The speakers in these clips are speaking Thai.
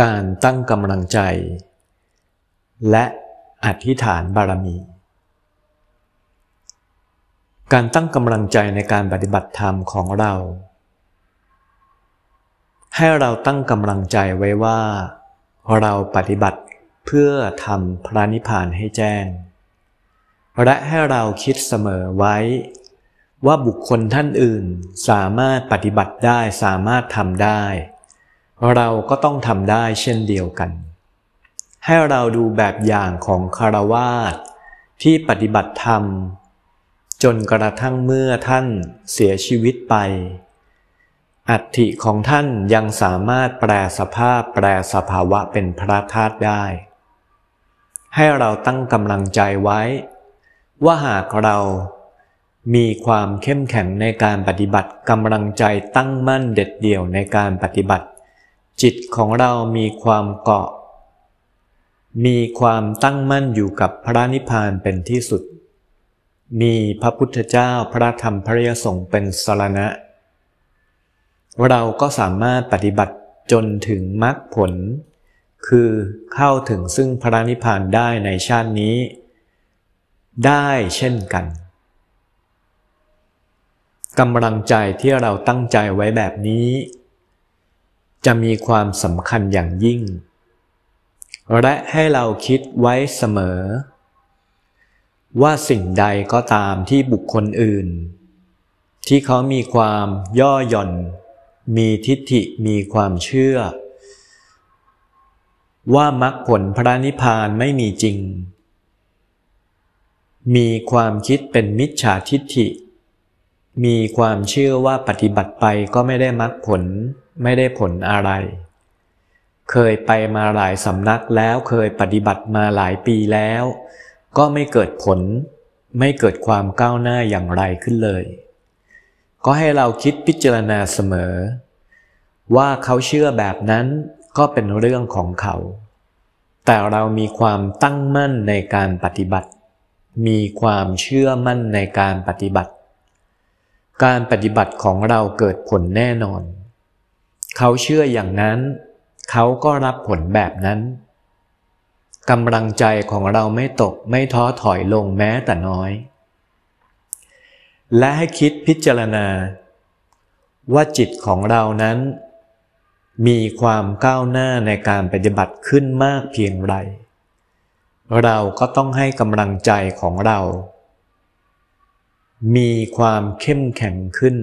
การตั้งกำลังใจ และอธิษฐานบารมี การตั้งกำลังใจในการปฏิบัติธรรมของเรา ให้เราตั้งกำลังใจไว้ว่า เราปฏิบัติเพื่อทำพระนิพพานให้แจ้ง และให้เราคิดเสมอไว้ ว่าบุคคลท่านอื่นสามารถปฏิบัติได้สามารถทำได้ เราก็ต้องทำได้เช่นเดียวกัน ให้เราดูแบบอย่างของคารวาสที่ปฏิบัติธรรม จนกระทั่งเมื่อท่านเสียชีวิตไป อัฐิของท่านยังสามารถแปลสภาพแปลสภาวะเป็นพระธาตุได้ ให้เราตั้งกำลังใจไว้ ว่าหากเรามีความเข้มแข็งในการปฏิบัติกำลังใจตั้งมั่นเด็ดเดี่ยวในการปฏิบัติ จิตของเรามีความเกาะ มีความตั้งมั่นอยู่กับพระนิพพานเป็นที่สุด มีพระพุทธเจ้าพระธรรมพระยสงฆ์เป็นสรณะ เราก็สามารถปฏิบัติจนถึงมรรคผล คือเข้าถึงซึ่งพระนิพพานได้ในชาตินี้ ได้เช่นกันกำลังใจที่เราตั้งใจไว้แบบนี้ จะมีความสำคัญอย่างยิ่ง และให้เราคิดไว้เสมอ ว่าสิ่งใดก็ตามที่บุคคลอื่น ที่เขามีความย่อหย่อน มีทิฏฐิมีความเชื่อ ว่ามรรคผลพระนิพพานไม่มีจริง มีความคิดเป็นมิจฉาทิฏฐิ มีความเชื่อว่าปฏิบัติไปก็ไม่ได้มรรคผล ไม่ได้ผลอะไร เคยไปมาหลายสำนักแล้วเคยปฏิบัติมาหลายปีแล้ว ก็ไม่เกิดผล ไม่เกิดความก้าวหน้าอย่างไรขึ้นเลย ก็ให้เราคิดพิจารณาเสมอ ว่าเขาเชื่อแบบนั้นก็เป็นเรื่องของเขา แต่เรามีความตั้งมั่นในการปฏิบัติ มีความเชื่อมั่นในการปฏิบัติ การปฏิบัติของเราเกิดผลแน่นอน เขาเชื่ออย่างนั้น เขาก็รับผลแบบนั้นกำลังใจของเราไม่ตกไม่ท้อถอยลงแม้แต่น้อย และให้คิดพิจารณา ว่าจิตของเรานั้น มีความก้าวหน้าในการปฏิบัติขึ้นมากเพียงไร เราก็ต้องให้กำลังใจของเรา มีความเข้มแข็งขึ้น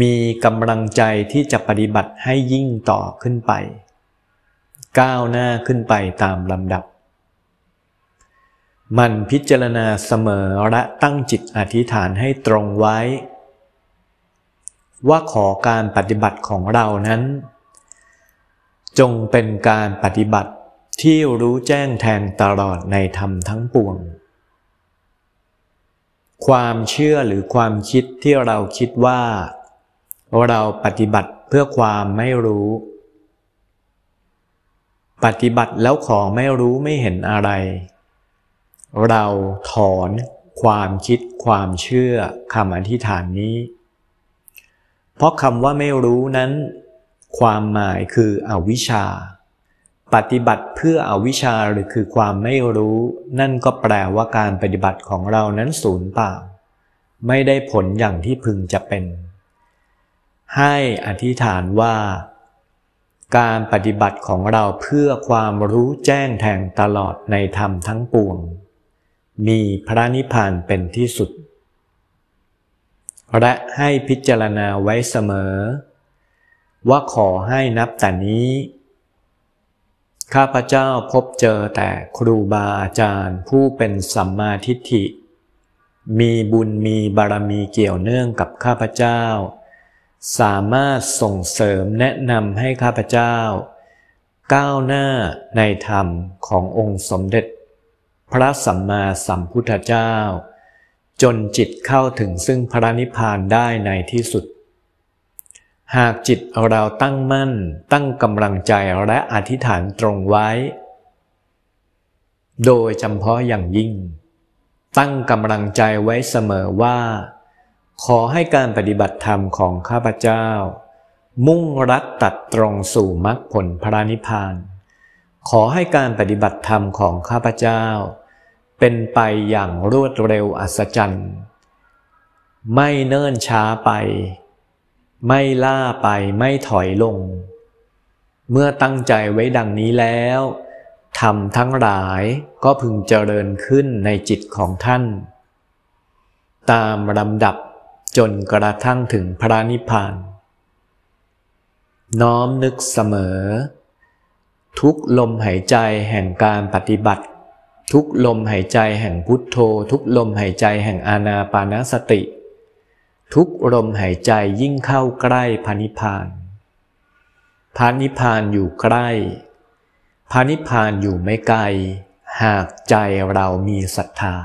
มีกำลังใจที่จะปฏิบัติให้ยิ่งต่อขึ้นไป ก้าวหน้าขึ้นไปตามลำดับ มันพิจารณาเสมอและตั้งจิตอธิษฐานให้ตรงไว้ ว่าขอการปฏิบัติของเรานั้น จงเป็นการปฏิบัติที่รู้แจ้งแทงตลอดในธรรมทั้งปวง ความเชื่อหรือความคิดที่เราคิดว่า เราปฏิบัติเพื่อความไม่รู้ ปฏิบัติแล้วของไม่รู้ไม่เห็นอะไร เราถอนความคิดความเชื่อคำอธิษฐานนี้ เพราะคำว่าไม่รู้นั้น ความหมายคืออวิชชา ปฏิบัติเพื่ออวิชชาหรือคือความไม่รู้ นั่นก็แปลว่าการปฏิบัติของเรานั้นสูญเปล่า ไม่ได้ผลอย่างที่พึงจะเป็น ให้อธิษฐานว่า การปฏิบัติของเราเพื่อความรู้แจ้งแทงตลอดในธรรมทั้งปวง มีพระนิพพานเป็นที่สุด และให้พิจารณาไว้เสมอ ว่าขอให้นับแต่นี้ ข้าพเจ้าพบเจอแต่ครูบาอาจารย์ผู้เป็นสัมมาทิฏฐิ มีบุญมีบารมีเกี่ยวเนื่องกับข้าพเจ้า สามารถส่งเสริมแนะนำให้ข้าพเจ้า ก้าวหน้าในธรรมขององค์สมเด็จ พระสัมมาสัมพุทธเจ้า จนจิตเข้าถึงซึ่งพระนิพพานได้ในที่สุด หากจิตเราตั้งมั่นตั้งกำลังใจและอธิษฐานตรงไว้ โดยจำเพาะอย่างยิ่ง ตั้งกำลังใจไว้เสมอว่า ขอให้การปฏิบัติธรรมของข้าพเจ้า มุ่งรัดตัดตรงสู่มรรคผลพระนิพพาน ขอให้การปฏิบัติธรรมของข้าพเจ้า เป็นไปอย่างรวดเร็วอัศจรรย์ ไม่เนิ่นช้าไป ไม่ล่าไปไม่ถอยลง เมื่อตั้งใจไว้ดังนี้แล้วธรรมทั้งหลายก็พึงเจริญขึ้นในจิตของท่าน ตามลำดับ จนกระทั่งถึงพระนิพพาน น้อมนึกเสมอ ทุกลมหายใจแห่งการปฏิบัติ ทุกลมหายใจแห่งพุทโธ ทุกลมหายใจแห่งอานาปานสติ ทุกลมหายใจยิ่งเข้าใกล้พระนิพพานพระนิพพานอยู่ใกล้พระนิพพานอยู่ไม่ไกล หากใจเรามีศรัทธา